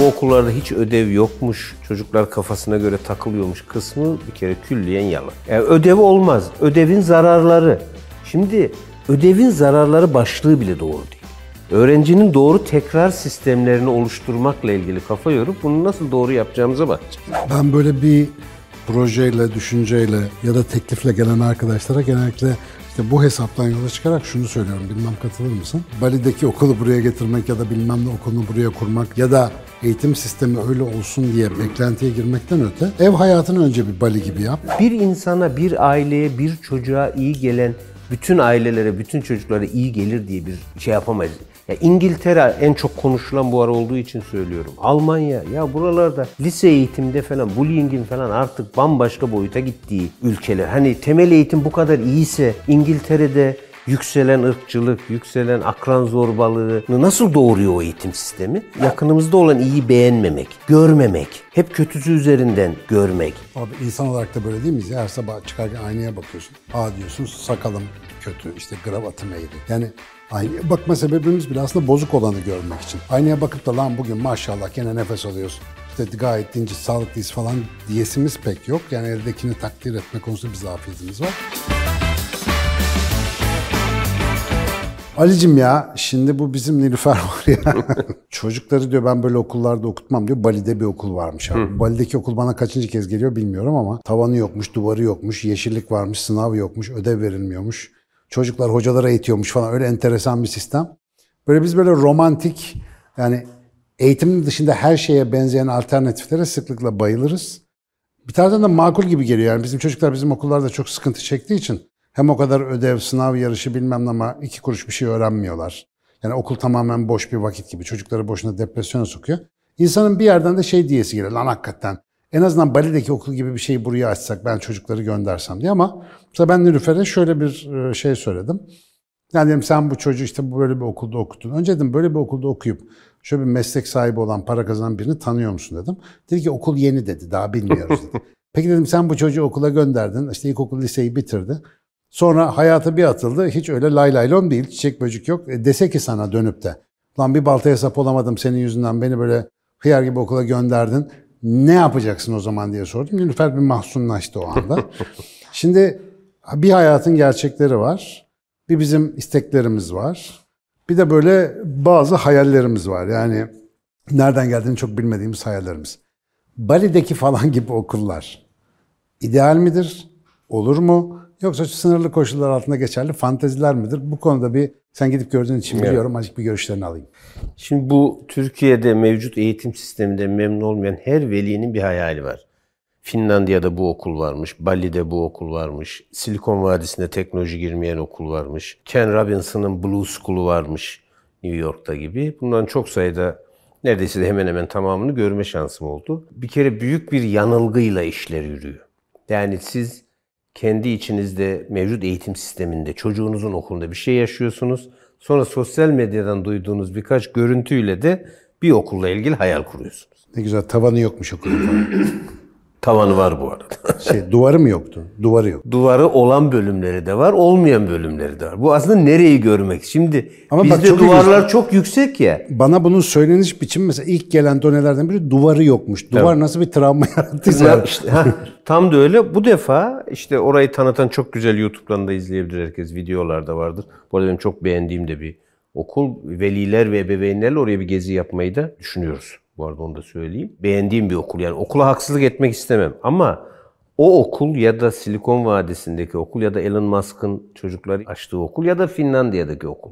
Bu okullarda hiç ödev yokmuş, çocuklar kafasına göre takılıyormuş kısmı bir kere külliyen yalan. Yani ödev olmaz, ödevin zararları. Şimdi ödevin zararları başlığı bile doğru değil. Öğrencinin doğru tekrar sistemlerini oluşturmakla ilgili kafa yorup bunu nasıl doğru yapacağımıza bakacağız. Ben böyle bir projeyle, düşünceyle ya da teklifle gelen arkadaşlara genellikle işte bu hesaptan yola çıkarak şunu söylüyorum. Bilmem katılır mısın? Bali'deki okulu buraya getirmek ya da bilmem ne okulunu buraya kurmak ya da eğitim sistemi öyle olsun diye beklentiye girmekten öte ev hayatını önce bir Bali gibi yap. Bir insana, bir aileye, bir çocuğa iyi gelen bütün ailelere, bütün çocuklara iyi gelir diye bir şey yapamayız. Ya İngiltere en çok konuşulan bu ara olduğu için söylüyorum. Almanya ya buralarda lise eğitimde falan bullying'in falan artık bambaşka boyuta gittiği ülkeler. Hani temel eğitim bu kadar iyiyse İngiltere'de yükselen ırkçılık, yükselen akran zorbalığını nasıl doğuruyor o eğitim sistemi? Yakınımızda olan iyi beğenmemek, görmemek, hep kötüsü üzerinden görmek. Abi insan olarak da böyle değil miyiz? ya? Her sabah çıkarken aynaya bakıyorsun. Aa diyorsun sakalım kötü, işte gravatım eğri. Yani aynaya bakma sebebimiz bile aslında bozuk olanı görmek için. Aynaya bakıp da lan bugün maşallah gene nefes alıyorsun. İşte gayet dinci, sağlıklıyız falan diyesimiz pek yok. Yani eldekini takdir etme konusunda bir zafiyetimiz var. Ali'cim ya şimdi bu bizim Nilüfer var ya. Çocukları diyor ben böyle okullarda okutmam diyor. Bali'de bir okul varmış abi. Bali'deki okul bana kaçıncı kez geliyor bilmiyorum ama tavanı yokmuş, duvarı yokmuş, yeşillik varmış, sınav yokmuş, ödev verilmiyormuş. Çocuklar hocalara eğitiyormuş falan öyle enteresan bir sistem. Böyle biz böyle romantik yani eğitimin dışında her şeye benzeyen alternatiflere sıklıkla bayılırız. Bir taraftan da makul gibi geliyor. Yani bizim çocuklar bizim okullarda çok sıkıntı çektiği için hem o kadar ödev, sınav yarışı bilmem ne ama iki kuruş bir şey öğrenmiyorlar. Yani okul tamamen boş bir vakit gibi. Çocukları boşuna depresyona sokuyor. İnsanın bir yerden de şey diyesi geliyor. Lan hakikaten en azından Bali'deki okul gibi bir şeyi buraya açsak ben çocukları göndersem diye ama mesela ben Nilüfer'e şöyle bir e, şey söyledim. Yani dedim sen bu çocuğu işte böyle bir okulda okutun. Önce dedim böyle bir okulda okuyup şöyle bir meslek sahibi olan para kazanan birini tanıyor musun dedim. Dedi ki okul yeni dedi daha bilmiyoruz dedi. Peki dedim sen bu çocuğu okula gönderdin. İşte ilkokul liseyi bitirdi. Sonra hayata bir atıldı. Hiç öyle lay lay lom değil. Çiçek böcük yok. E dese ki sana dönüp de. Lan bir baltaya sap olamadım senin yüzünden. Beni böyle hıyar gibi okula gönderdin. Ne yapacaksın o zaman diye sordum. Nilüfer bir mahzunlaştı o anda. Şimdi bir hayatın gerçekleri var. Bir bizim isteklerimiz var. Bir de böyle bazı hayallerimiz var. Yani nereden geldiğini çok bilmediğimiz hayallerimiz. Bali'deki falan gibi okullar ideal midir? Olur mu? Yoksa sınırlı koşullar altında geçerli fanteziler midir? Bu konuda bir sen gidip gördüğün için Evet. biliyorum. Azıcık bir görüşlerini alayım. Şimdi bu Türkiye'de mevcut eğitim sisteminde memnun olmayan her velinin bir hayali var. Finlandiya'da bu okul varmış, Bali'de bu okul varmış, Silikon Vadisi'nde teknoloji girmeyen okul varmış, Ken Robinson'ın Blue School'u varmış New York'ta gibi. Bundan çok sayıda neredeyse de hemen hemen tamamını görme şansım oldu. Bir kere büyük bir yanılgıyla işler yürüyor. Yani siz kendi içinizde mevcut eğitim sisteminde çocuğunuzun okulunda bir şey yaşıyorsunuz. Sonra sosyal medyadan duyduğunuz birkaç görüntüyle de bir okulla ilgili hayal kuruyorsunuz. Ne güzel tavanı yokmuş okulun falan. Tavanı var bu arada. Şey, duvarı mı yoktu? Duvarı yok. Duvarı olan bölümleri de var, olmayan bölümleri de var. Bu aslında nereyi görmek? Şimdi Ama bak bizde çok duvarlar ilginç. çok yüksek ya. Bana bunun söyleniş biçimi mesela ilk gelen donelerden biri duvarı yokmuş. Duvar nasıl bir travma yarattıysa. Ya işte, ha, tam da öyle. Bu defa işte orayı tanıtan çok güzel YouTube'dan da izleyebilir herkes. Videolarda vardır. Bu arada benim çok beğendiğim de bir okul. Veliler ve ebeveynlerle oraya bir gezi yapmayı da düşünüyoruz. Bu arada onu da söyleyeyim. Beğendiğim bir okul. Yani okula haksızlık etmek istemem. Ama o okul ya da Silikon Vadisi'ndeki okul ya da Elon Musk'ın çocukları açtığı okul ya da Finlandiya'daki okul.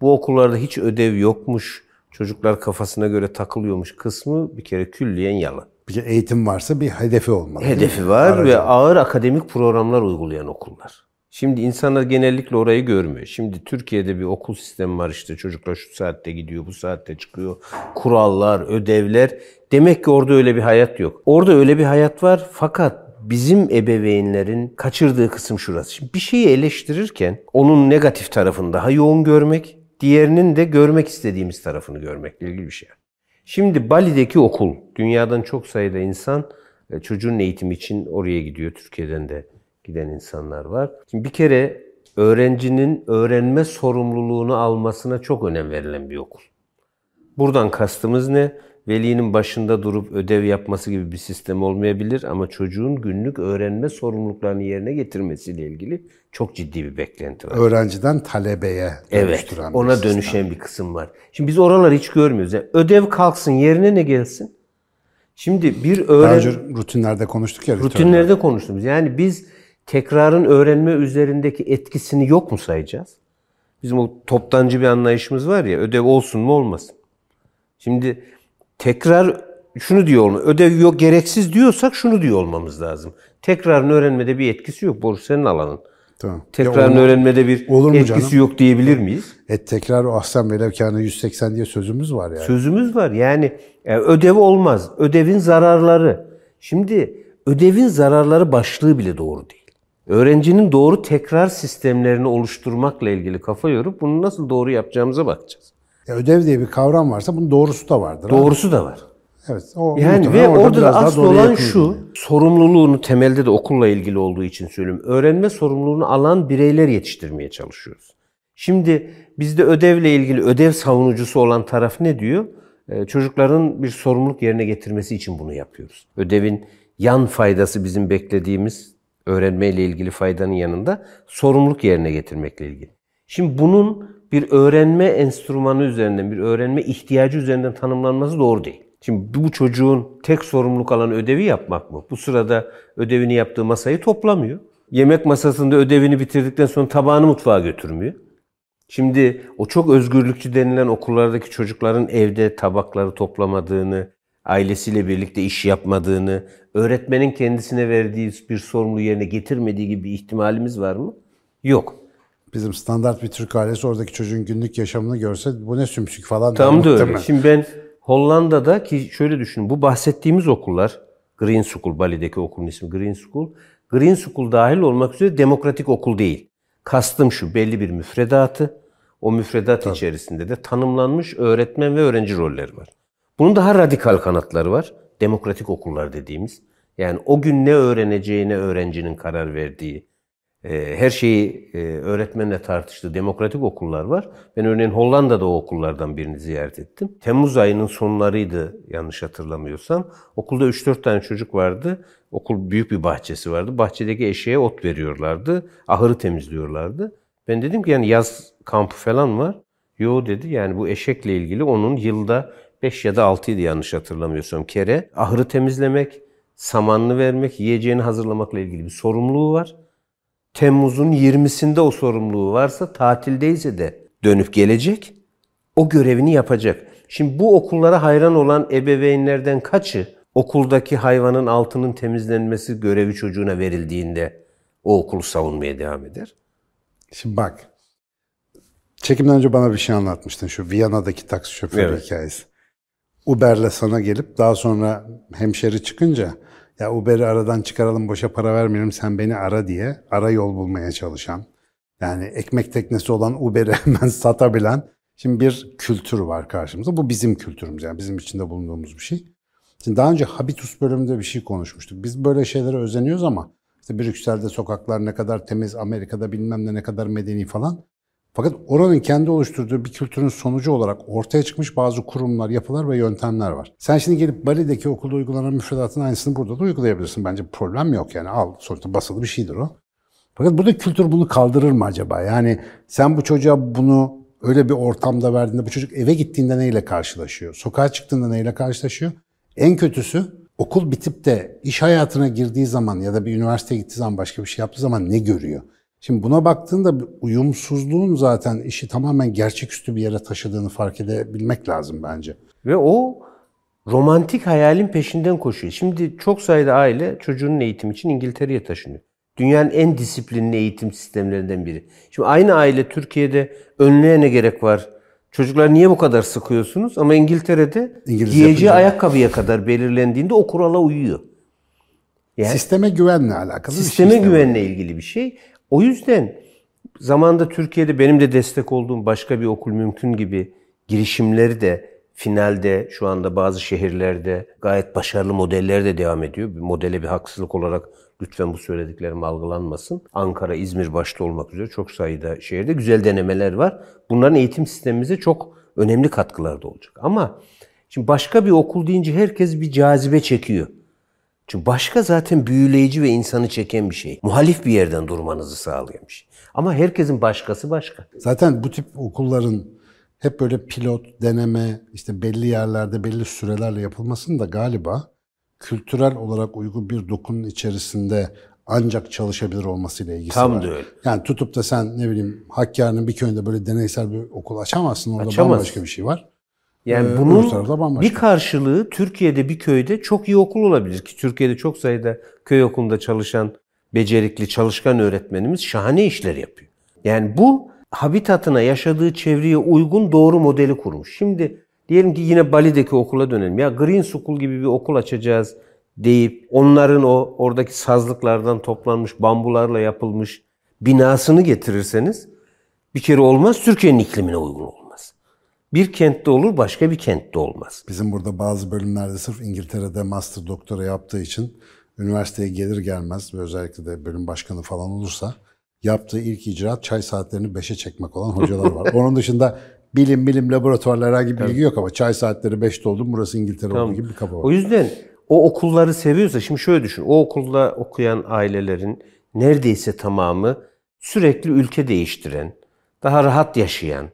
Bu okullarda hiç ödev yokmuş, çocuklar kafasına göre takılıyormuş kısmı bir kere külliyen yalan. Bir eğitim varsa bir hedefi olmalı. Hedefi var Aracı. ve ağır akademik programlar uygulayan okullar. Şimdi insanlar genellikle orayı görmüyor. Şimdi Türkiye'de bir okul sistemi var işte çocuklar şu saatte gidiyor, bu saatte çıkıyor. Kurallar, ödevler. Demek ki orada öyle bir hayat yok. Orada öyle bir hayat var fakat bizim ebeveynlerin kaçırdığı kısım şurası. Şimdi bir şeyi eleştirirken onun negatif tarafını daha yoğun görmek, diğerinin de görmek istediğimiz tarafını görmekle ilgili bir şey. Şimdi Bali'deki okul, dünyadan çok sayıda insan e, çocuğun eğitimi için oraya gidiyor. Türkiye'den de giden insanlar var. Şimdi bir kere öğrencinin öğrenme sorumluluğunu almasına çok önem verilen bir okul. Buradan kastımız ne? velinin başında durup ödev yapması gibi bir sistem olmayabilir ama çocuğun günlük öğrenme sorumluluklarını yerine getirmesiyle ilgili çok ciddi bir beklenti var. Öğrenciden talebeye Evet, dönüştüren bir ona sistem. dönüşen bir kısım var. Şimdi biz oraları hiç görmüyoruz. Yani ödev kalksın, yerine ne gelsin? Şimdi bir Daha öğren önce rutinlerde konuştuk ya. rutinlerde konuştuğumuz. Yani biz tekrarın öğrenme üzerindeki etkisini yok mu sayacağız? Bizim o toptancı bir anlayışımız var ya, ödev olsun mu olmasın. Şimdi tekrar şunu diyor olma, ödev yok gereksiz diyorsak şunu diyor olmamız lazım. Tekrarın öğrenmede bir etkisi yok. Boru senin alanın. Tamam. Tekrarın onu- öğrenmede bir olur mu etkisi canım? yok diyebilir miyiz? E tekrar o ahsen velevkâne 180 diye sözümüz var yani. Sözümüz var. Yani e, ödev olmaz. Ödevin zararları. Şimdi ödevin zararları başlığı bile doğru değil. Öğrencinin doğru tekrar sistemlerini oluşturmakla ilgili kafa yorup bunu nasıl doğru yapacağımıza bakacağız. Ya ödev diye bir kavram varsa bunun doğrusu da vardır. Doğrusu da var. Evet. O, Yani ve orada biraz da asıl olan şu, geliyor. sorumluluğunu temelde de okulla ilgili olduğu için söylüyorum. Öğrenme sorumluluğunu alan bireyler yetiştirmeye çalışıyoruz. Şimdi bizde ödevle ilgili ödev savunucusu olan taraf ne diyor? Ee, çocukların bir sorumluluk yerine getirmesi için bunu yapıyoruz. Ödevin yan faydası bizim beklediğimiz öğrenmeyle ilgili faydanın yanında sorumluluk yerine getirmekle ilgili. Şimdi bunun bir öğrenme enstrümanı üzerinden, bir öğrenme ihtiyacı üzerinden tanımlanması doğru değil. Şimdi bu çocuğun tek sorumluluk alan ödevi yapmak mı? Bu sırada ödevini yaptığı masayı toplamıyor. Yemek masasında ödevini bitirdikten sonra tabağını mutfağa götürmüyor. Şimdi o çok özgürlükçü denilen okullardaki çocukların evde tabakları toplamadığını, ailesiyle birlikte iş yapmadığını, öğretmenin kendisine verdiği bir sorumluluğu yerine getirmediği gibi bir ihtimalimiz var mı? Yok. Bizim standart bir Türk ailesi oradaki çocuğun günlük yaşamını görse bu ne sümsük falan. Tam da öyle. Şimdi ben Hollanda'da ki şöyle düşünün bu bahsettiğimiz okullar Green School, Bali'deki okulun ismi Green School. Green School dahil olmak üzere demokratik okul değil. Kastım şu belli bir müfredatı, o müfredat içerisinde de tanımlanmış öğretmen ve öğrenci rolleri var. Bunun daha radikal kanatları var. Demokratik okullar dediğimiz. Yani o gün ne öğreneceğine öğrencinin karar verdiği, e, her şeyi e, öğretmenle tartıştığı demokratik okullar var. Ben örneğin Hollanda'da o okullardan birini ziyaret ettim. Temmuz ayının sonlarıydı yanlış hatırlamıyorsam. Okulda 3-4 tane çocuk vardı. Okul büyük bir bahçesi vardı. Bahçedeki eşeğe ot veriyorlardı. Ahırı temizliyorlardı. Ben dedim ki yani yaz kampı falan var. Yo dedi yani bu eşekle ilgili onun yılda 5 ya da 6 idi yanlış hatırlamıyorsam kere ahırı temizlemek, samanını vermek, yiyeceğini hazırlamakla ilgili bir sorumluluğu var. Temmuz'un 20'sinde o sorumluluğu varsa tatildeyse de dönüp gelecek. O görevini yapacak. Şimdi bu okullara hayran olan ebeveynlerden kaçı okuldaki hayvanın altının temizlenmesi görevi çocuğuna verildiğinde o okulu savunmaya devam eder? Şimdi bak. Çekimden önce bana bir şey anlatmıştın şu Viyana'daki taksi şoförü Evet. hikayesi. Uber'le sana gelip daha sonra hemşeri çıkınca ya Uber'i aradan çıkaralım boşa para vermeyelim sen beni ara diye ara yol bulmaya çalışan yani ekmek teknesi olan Uber'i hemen satabilen şimdi bir kültür var karşımızda. Bu bizim kültürümüz yani bizim içinde bulunduğumuz bir şey. Şimdi daha önce Habitus bölümünde bir şey konuşmuştuk. Biz böyle şeylere özeniyoruz ama işte Brüksel'de sokaklar ne kadar temiz, Amerika'da bilmem ne ne kadar medeni falan. Fakat oranın kendi oluşturduğu bir kültürün sonucu olarak ortaya çıkmış bazı kurumlar, yapılar ve yöntemler var. Sen şimdi gelip Bali'deki okulda uygulanan müfredatın aynısını burada da uygulayabilirsin. Bence problem yok yani. Al sonuçta basılı bir şeydir o. Fakat burada kültür bunu kaldırır mı acaba? Yani sen bu çocuğa bunu öyle bir ortamda verdiğinde bu çocuk eve gittiğinde neyle karşılaşıyor? Sokağa çıktığında neyle karşılaşıyor? En kötüsü okul bitip de iş hayatına girdiği zaman ya da bir üniversiteye gittiği zaman başka bir şey yaptığı zaman ne görüyor? Şimdi buna baktığında bir uyumsuzluğun zaten işi tamamen gerçeküstü bir yere taşıdığını fark edebilmek lazım bence. Ve o romantik hayalin peşinden koşuyor. Şimdi çok sayıda aile çocuğunun eğitimi için İngiltere'ye taşınıyor. Dünyanın en disiplinli eğitim sistemlerinden biri. Şimdi aynı aile Türkiye'de önlüğe ne gerek var? Çocuklar niye bu kadar sıkıyorsunuz? Ama İngiltere'de İngiliz giyeceği ayakkabıya kadar belirlendiğinde o kurala uyuyor. Yani Sisteme güvenle alakalı bir sisteme şey. güvenle ilgili bir şey. O yüzden zamanda Türkiye'de benim de destek olduğum başka bir okul mümkün gibi girişimleri de finalde şu anda bazı şehirlerde gayet başarılı modeller de devam ediyor. Bir modele bir haksızlık olarak lütfen bu söylediklerim algılanmasın. Ankara, İzmir başta olmak üzere çok sayıda şehirde güzel denemeler var. Bunların eğitim sistemimize çok önemli katkıları da olacak. Ama Şimdi başka bir okul deyince herkes bir cazibe çekiyor. Çünkü başka zaten büyüleyici ve insanı çeken bir şey. Muhalif bir yerden durmanızı sağlayan bir şey. Ama herkesin başkası başka. Zaten bu tip okulların hep böyle pilot, deneme, işte belli yerlerde belli sürelerle yapılmasının da galiba kültürel olarak uygun bir dokunun içerisinde ancak çalışabilir olmasıyla ilgisi Tam var. da öyle. Yani tutup da sen ne bileyim Hakkari'nin bir köyünde böyle deneysel bir okul açamazsın. Orada Açamazsın. bambaşka bir şey var. Yani Ee, bunun bir karşılığı Türkiye'de bir köyde çok iyi okul olabilir ki Türkiye'de çok sayıda köy okulunda çalışan becerikli çalışkan öğretmenimiz şahane işler yapıyor. Yani bu habitatına yaşadığı çevreye uygun doğru modeli kurmuş. Şimdi diyelim ki yine Bali'deki okula dönelim. Ya Green School gibi bir okul açacağız deyip onların o oradaki sazlıklardan toplanmış bambularla yapılmış binasını getirirseniz bir kere olmaz Türkiye'nin iklimine uygun olmaz. Bir kentte olur başka bir kentte olmaz. Bizim burada bazı bölümlerde sırf İngiltere'de master doktora yaptığı için üniversiteye gelir gelmez ve özellikle de bölüm başkanı falan olursa yaptığı ilk icraat çay saatlerini 5'e çekmek olan hocalar var. Onun dışında bilim bilim laboratuvarla herhangi bir bilgi yok ama çay saatleri 5'te oldu burası İngiltere olduğu gibi bir kafa var. O yüzden o okulları seviyorsa şimdi şöyle düşün. O okulda okuyan ailelerin neredeyse tamamı sürekli ülke değiştiren, daha rahat yaşayan,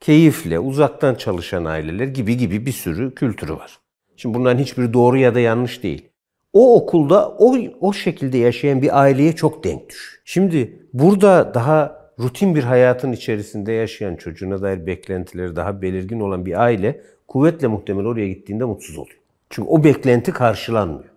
keyifle, uzaktan çalışan aileler gibi gibi bir sürü kültürü var. Şimdi bunların hiçbiri doğru ya da yanlış değil. O okulda o, o şekilde yaşayan bir aileye çok denk düş. Şimdi burada daha rutin bir hayatın içerisinde yaşayan çocuğuna dair beklentileri daha belirgin olan bir aile kuvvetle muhtemel oraya gittiğinde mutsuz oluyor. Çünkü o beklenti karşılanmıyor.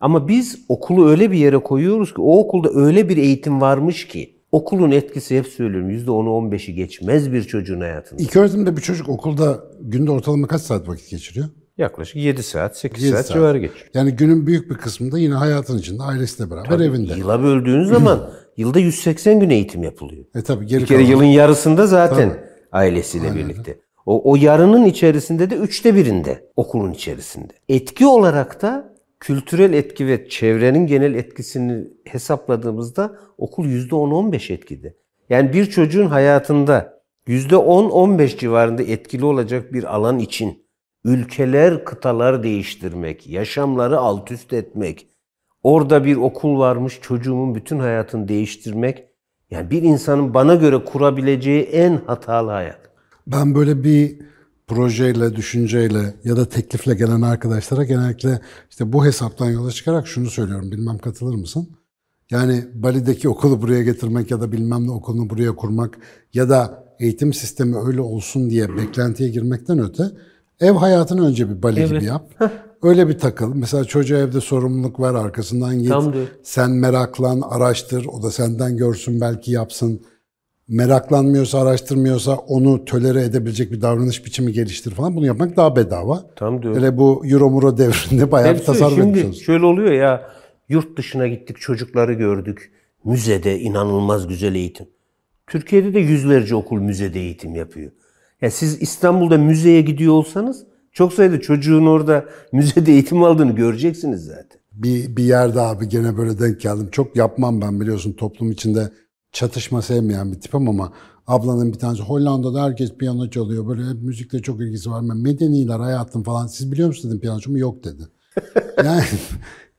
Ama biz okulu öyle bir yere koyuyoruz ki o okulda öyle bir eğitim varmış ki okulun etkisi hep söylüyorum %10'u 15'i geçmez bir çocuğun hayatında. İlk öğretimde bir çocuk okulda günde ortalama kaç saat vakit geçiriyor? Yaklaşık 7 saat, 8 Yedi saat, saat. civarı geçiyor. Yani günün büyük bir kısmında yine hayatın içinde ailesiyle beraber evinde. Yıla böldüğünüz zaman yılda 180 gün eğitim yapılıyor. E tabii geri Bir kere kalan- yılın yarısında zaten ailesiyle birlikte. O, o yarının içerisinde de üçte birinde okulun içerisinde. Etki olarak da kültürel etki ve çevrenin genel etkisini hesapladığımızda okul %10-15 etkide. Yani bir çocuğun hayatında %10-15 civarında etkili olacak bir alan için ülkeler, kıtalar değiştirmek, yaşamları alt üst etmek, orada bir okul varmış çocuğumun bütün hayatını değiştirmek, yani bir insanın bana göre kurabileceği en hatalı hayat. Ben böyle bir projeyle, düşünceyle ya da teklifle gelen arkadaşlara genellikle işte bu hesaptan yola çıkarak şunu söylüyorum. Bilmem katılır mısın? Yani Bali'deki okulu buraya getirmek ya da bilmem ne okulunu buraya kurmak ya da eğitim sistemi öyle olsun diye beklentiye girmekten öte ev hayatını önce bir Bali gibi yap. Öyle bir takıl. Mesela çocuğa evde sorumluluk ver arkasından git. Tam. Sen meraklan, araştır. O da senden görsün belki yapsın. Meraklanmıyorsa, araştırmıyorsa onu tölere edebilecek bir davranış biçimi geliştir falan. Bunu yapmak daha bedava. Tam öyle. Hele bu Euromuro devrinde bayağı bir Hepsi tasarruf etmiş şimdi oluyorsun. şöyle oluyor ya yurt dışına gittik çocukları gördük. Müzede inanılmaz güzel eğitim. Türkiye'de de yüzlerce okul müzede eğitim yapıyor. Ya siz İstanbul'da müzeye gidiyor olsanız çok sayıda çocuğun orada müzede eğitim aldığını göreceksiniz zaten. Bir, bir yerde abi gene böyle denk geldim. Çok yapmam ben biliyorsun toplum içinde çatışma sevmeyen bir tipim ama ablanın bir tanesi Hollanda'da herkes piyano çalıyor. Böyle hep müzikle çok ilgisi var. Ben medeniler hayatım falan. Siz biliyor musunuz dedim piyanocu mu? Yok dedi. Yani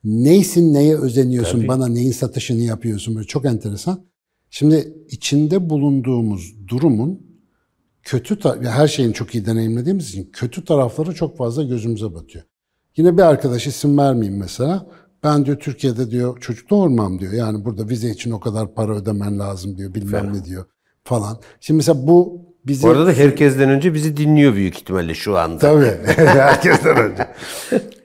neysin neye özeniyorsun bana neyin satışını yapıyorsun böyle çok enteresan. Şimdi içinde bulunduğumuz durumun kötü her şeyin çok iyi deneyimlediğimiz için kötü tarafları çok fazla gözümüze batıyor. Yine bir arkadaş isim vermeyeyim mesela. Ben diyor Türkiye'de diyor çocuk doğurmam diyor. Yani burada vize için o kadar para ödemen lazım diyor bilmem ne diyor falan. Şimdi mesela bu bizi... Bu arada da herkesten önce bizi dinliyor büyük ihtimalle şu anda. Tabii. Herkesten önce.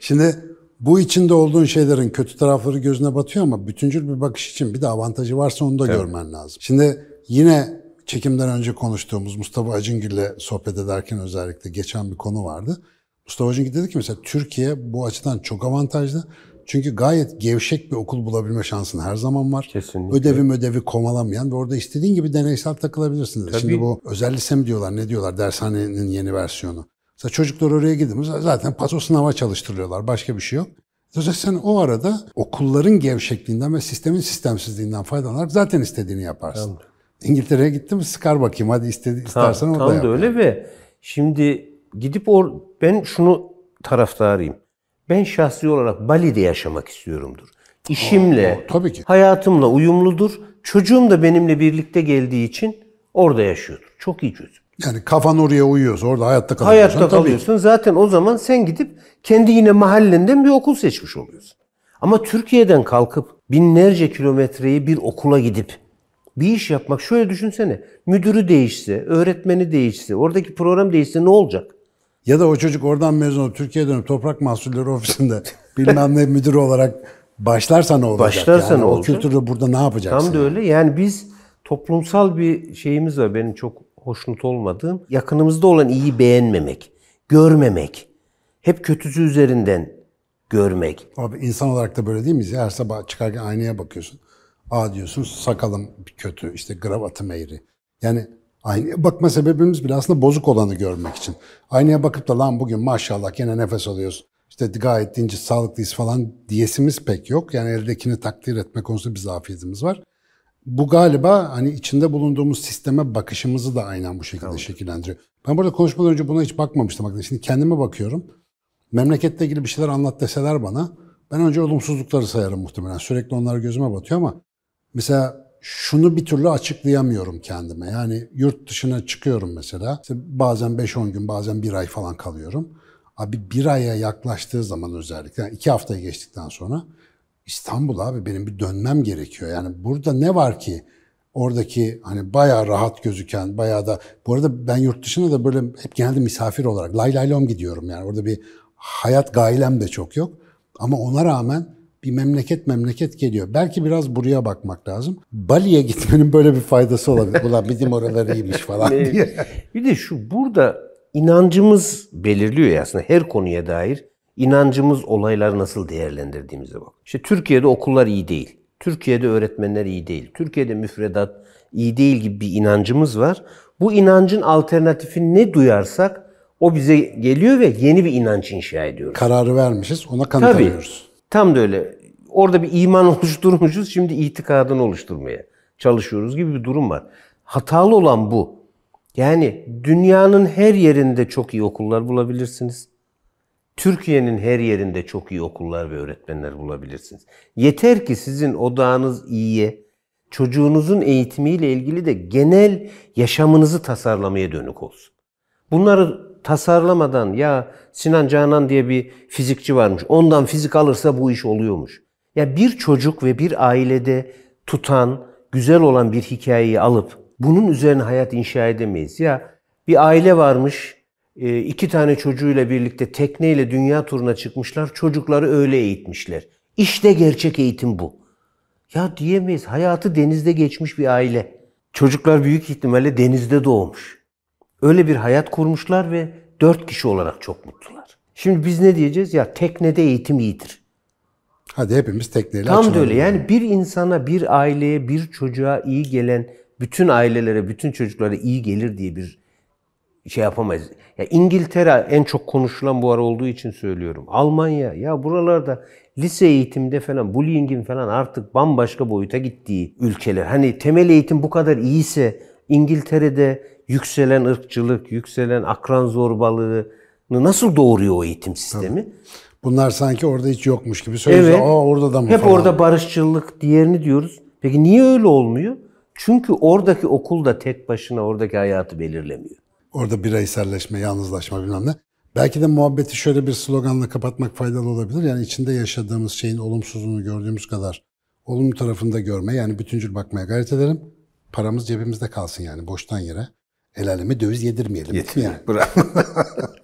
Şimdi bu içinde olduğun şeylerin kötü tarafları gözüne batıyor ama bütüncül bir bakış için bir de avantajı varsa onu da görmen lazım. Şimdi yine çekimden önce konuştuğumuz Mustafa Acıngil'le sohbet ederken özellikle geçen bir konu vardı. Mustafa Acıngil dedi ki mesela Türkiye bu açıdan çok avantajlı. Çünkü gayet gevşek bir okul bulabilme şansın her zaman var. Kesinlikle. Ödevi ödevi kovalamayan ve orada istediğin gibi deneysel takılabilirsin. dedi. Şimdi Tabii. bu özel lise mi diyorlar ne diyorlar dershanenin yeni versiyonu. Mesela çocuklar oraya gidince zaten paso sınava çalıştırıyorlar. Başka bir şey yok. Dolayısıyla sen o arada okulların gevşekliğinden ve sistemin sistemsizliğinden faydalanarak zaten istediğini yaparsın. İngiltere'ye gittin mi sıkar bakayım hadi istedi, Tam, istersen orada tam yap. da öyle ve şimdi gidip or ben şunu taraftarıyım. Ben şahsi olarak Bali'de yaşamak istiyorumdur. İşimle, Oo, tabii ki. hayatımla uyumludur. Çocuğum da benimle birlikte geldiği için orada yaşıyordur. Çok iyi çözüm. Yani kafan oraya uyuyorsa orada hayatta kalıyorsan Hayatta tabii. kalıyorsun. Zaten o zaman sen gidip kendi yine mahallenden bir okul seçmiş oluyorsun. Ama Türkiye'den kalkıp binlerce kilometreyi bir okula gidip bir iş yapmak şöyle düşünsene. Müdürü değişse, öğretmeni değişse, oradaki program değişse ne olacak? Ya da o çocuk oradan mezun olup Türkiye'ye dönüp Toprak Mahsulleri Ofisi'nde bilmem ne müdürü olarak başlarsa ne olacak? Başlarsa yani ne o olacak? kültürde burada ne yapacaksın? Tam da öyle. Yani biz toplumsal bir şeyimiz var benim çok hoşnut olmadığım. Yakınımızda olan iyiyi beğenmemek, görmemek. Hep kötüsü üzerinden görmek. Abi insan olarak da böyle değil miyiz? ya? Her sabah çıkarken aynaya bakıyorsun. Aa diyorsun sakalım kötü, işte gravatım eğri. Yani aynaya bakma sebebimiz bile aslında bozuk olanı görmek için. Aynaya bakıp da lan bugün maşallah gene nefes alıyoruz. İşte gayet dinci, sağlıklıyız falan diyesimiz pek yok. Yani eldekini takdir etme konusunda bir zafiyetimiz var. Bu galiba hani içinde bulunduğumuz sisteme bakışımızı da aynen bu şekilde şekillendiriyor. Ben burada konuşmadan önce buna hiç bakmamıştım. Bak Şimdi kendime bakıyorum. Memleketle ilgili bir şeyler anlat deseler bana ben önce olumsuzlukları sayarım muhtemelen. Sürekli onlar gözüme batıyor ama mesela şunu bir türlü açıklayamıyorum kendime. Yani yurt dışına çıkıyorum mesela. İşte bazen 5-10 gün bazen bir ay falan kalıyorum. Abi bir aya yaklaştığı zaman özellikle yani iki haftayı geçtikten sonra İstanbul abi benim bir dönmem gerekiyor. Yani burada ne var ki oradaki hani bayağı rahat gözüken bayağı da bu arada ben yurt dışına da böyle hep genelde misafir olarak lay lay lom gidiyorum yani orada bir hayat gailem de çok yok. Ama ona rağmen bir memleket memleket geliyor. Belki biraz buraya bakmak lazım. Bali'ye gitmenin böyle bir faydası olabilir. Ulan bizim oralar iyiymiş falan diye. Bir de şu burada inancımız belirliyor ya aslında her konuya dair inancımız olayları nasıl değerlendirdiğimize bak. İşte Türkiye'de okullar iyi değil. Türkiye'de öğretmenler iyi değil. Türkiye'de müfredat iyi değil gibi bir inancımız var. Bu inancın alternatifi ne duyarsak o bize geliyor ve yeni bir inanç inşa ediyoruz. Kararı vermişiz ona kanıt Tabii. arıyoruz. Tam da öyle. Orada bir iman oluşturmuşuz. Şimdi itikadını oluşturmaya çalışıyoruz gibi bir durum var. Hatalı olan bu. Yani dünyanın her yerinde çok iyi okullar bulabilirsiniz. Türkiye'nin her yerinde çok iyi okullar ve öğretmenler bulabilirsiniz. Yeter ki sizin odağınız iyiye, çocuğunuzun eğitimiyle ilgili de genel yaşamınızı tasarlamaya dönük olsun. Bunları tasarlamadan ya Sinan Canan diye bir fizikçi varmış. Ondan fizik alırsa bu iş oluyormuş. Ya bir çocuk ve bir ailede tutan, güzel olan bir hikayeyi alıp bunun üzerine hayat inşa edemeyiz. Ya bir aile varmış, e, iki tane çocuğuyla birlikte tekneyle dünya turuna çıkmışlar. Çocukları öyle eğitmişler. İşte gerçek eğitim bu. Ya diyemeyiz. Hayatı denizde geçmiş bir aile. Çocuklar büyük ihtimalle denizde doğmuş. Öyle bir hayat kurmuşlar ve dört kişi olarak çok mutlular. Şimdi biz ne diyeceğiz? Ya teknede eğitim iyidir. Hadi hepimiz tekneyle Tam da öyle. Yani bir insana, bir aileye, bir çocuğa iyi gelen bütün ailelere, bütün çocuklara iyi gelir diye bir şey yapamayız. Ya İngiltere en çok konuşulan bu ara olduğu için söylüyorum. Almanya ya buralarda lise eğitimde falan bullying'in falan artık bambaşka boyuta gittiği ülkeler. Hani temel eğitim bu kadar iyiyse İngiltere'de yükselen ırkçılık, yükselen akran zorbalığını nasıl doğuruyor o eğitim sistemi? Bunlar sanki orada hiç yokmuş gibi söylüyor. Evet. Aa orada da mı Hep falan. orada barışçılık diğerini diyoruz. Peki niye öyle olmuyor? Çünkü oradaki okul da tek başına oradaki hayatı belirlemiyor. Orada bireyselleşme, yalnızlaşma bilmem ne. Belki de muhabbeti şöyle bir sloganla kapatmak faydalı olabilir. Yani içinde yaşadığımız şeyin olumsuzluğunu gördüğümüz kadar olumlu tarafını da görmeye yani bütüncül bakmaya gayret edelim. Paramız cebimizde kalsın yani boştan yere. El aleme döviz yedirmeyelim. mi yani? Bravo.